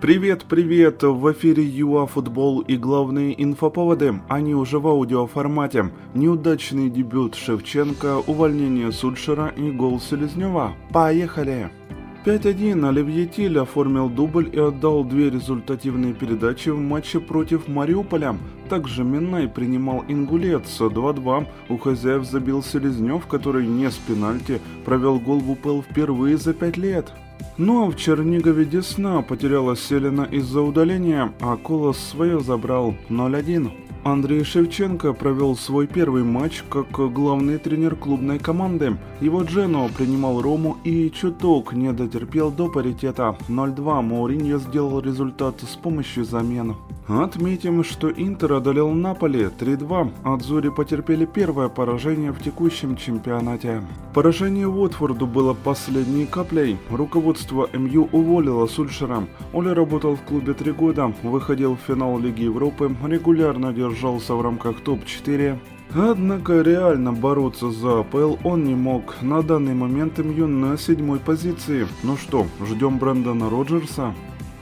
Привет, привет! В эфире ЮА Футбол и главные инфоповоды, они уже в аудиоформате. Неудачный дебют Шевченко, увольнение Сульшера и гол Селезнева. Поехали! 5-1 Оливье Тиль оформил дубль и отдал две результативные передачи в матче против Мариуполя. Также Минай принимал Ингулец 2-2. У хозяев забил Селезнев, который не с пенальти провел гол в УПЛ впервые за 5 лет. Ну а в Чернигове Десна потеряла Селина из-за удаления, а Колос свое забрал 0-1. Андрей Шевченко провел свой первый матч как главный тренер клубной команды. Его Джено принимал Рому и чуток не дотерпел до паритета. 0-2 Мауриньо сделал результат с помощью замен. Отметим, что Интер одолел Наполи 3-2. Адзури потерпели первое поражение в текущем чемпионате. Поражение Уотфорду было последней каплей. Руководство МЮ уволило Сульшера. Оля работал в клубе три года, выходил в финал Лиги Европы, регулярно держался в рамках топ-4. Однако реально бороться за АПЛ он не мог. На данный момент МЮ на седьмой позиции. Ну что, ждем Брэндона Роджерса?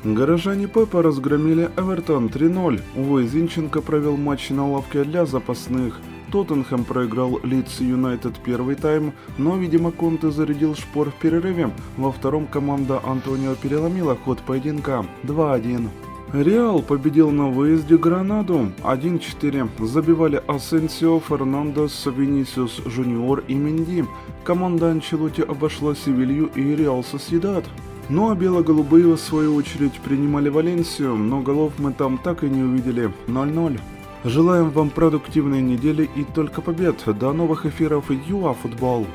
Горожане Пепа разгромили Эвертон 3-0. Увы, Зинченко провел матч на лавке для запасных. Тоттенхэм проиграл Лидс Юнайтед первый тайм, но, видимо, Конте зарядил шпор в перерыве. Во втором команда Антонио переломила ход поединка 2-1. Реал победил на выезде Гранаду 1-4. Забивали Асенсио, Фернандес, Винисиус Жуниор и Менди. Команда Анчелоти обошла Севилью и Реал Соседат. Ну а бело-голубые, в свою очередь, принимали Валенсию, но голов мы там так и не увидели. 0-0. Желаем вам продуктивной недели и только побед. До новых эфиров ЮА Футбол.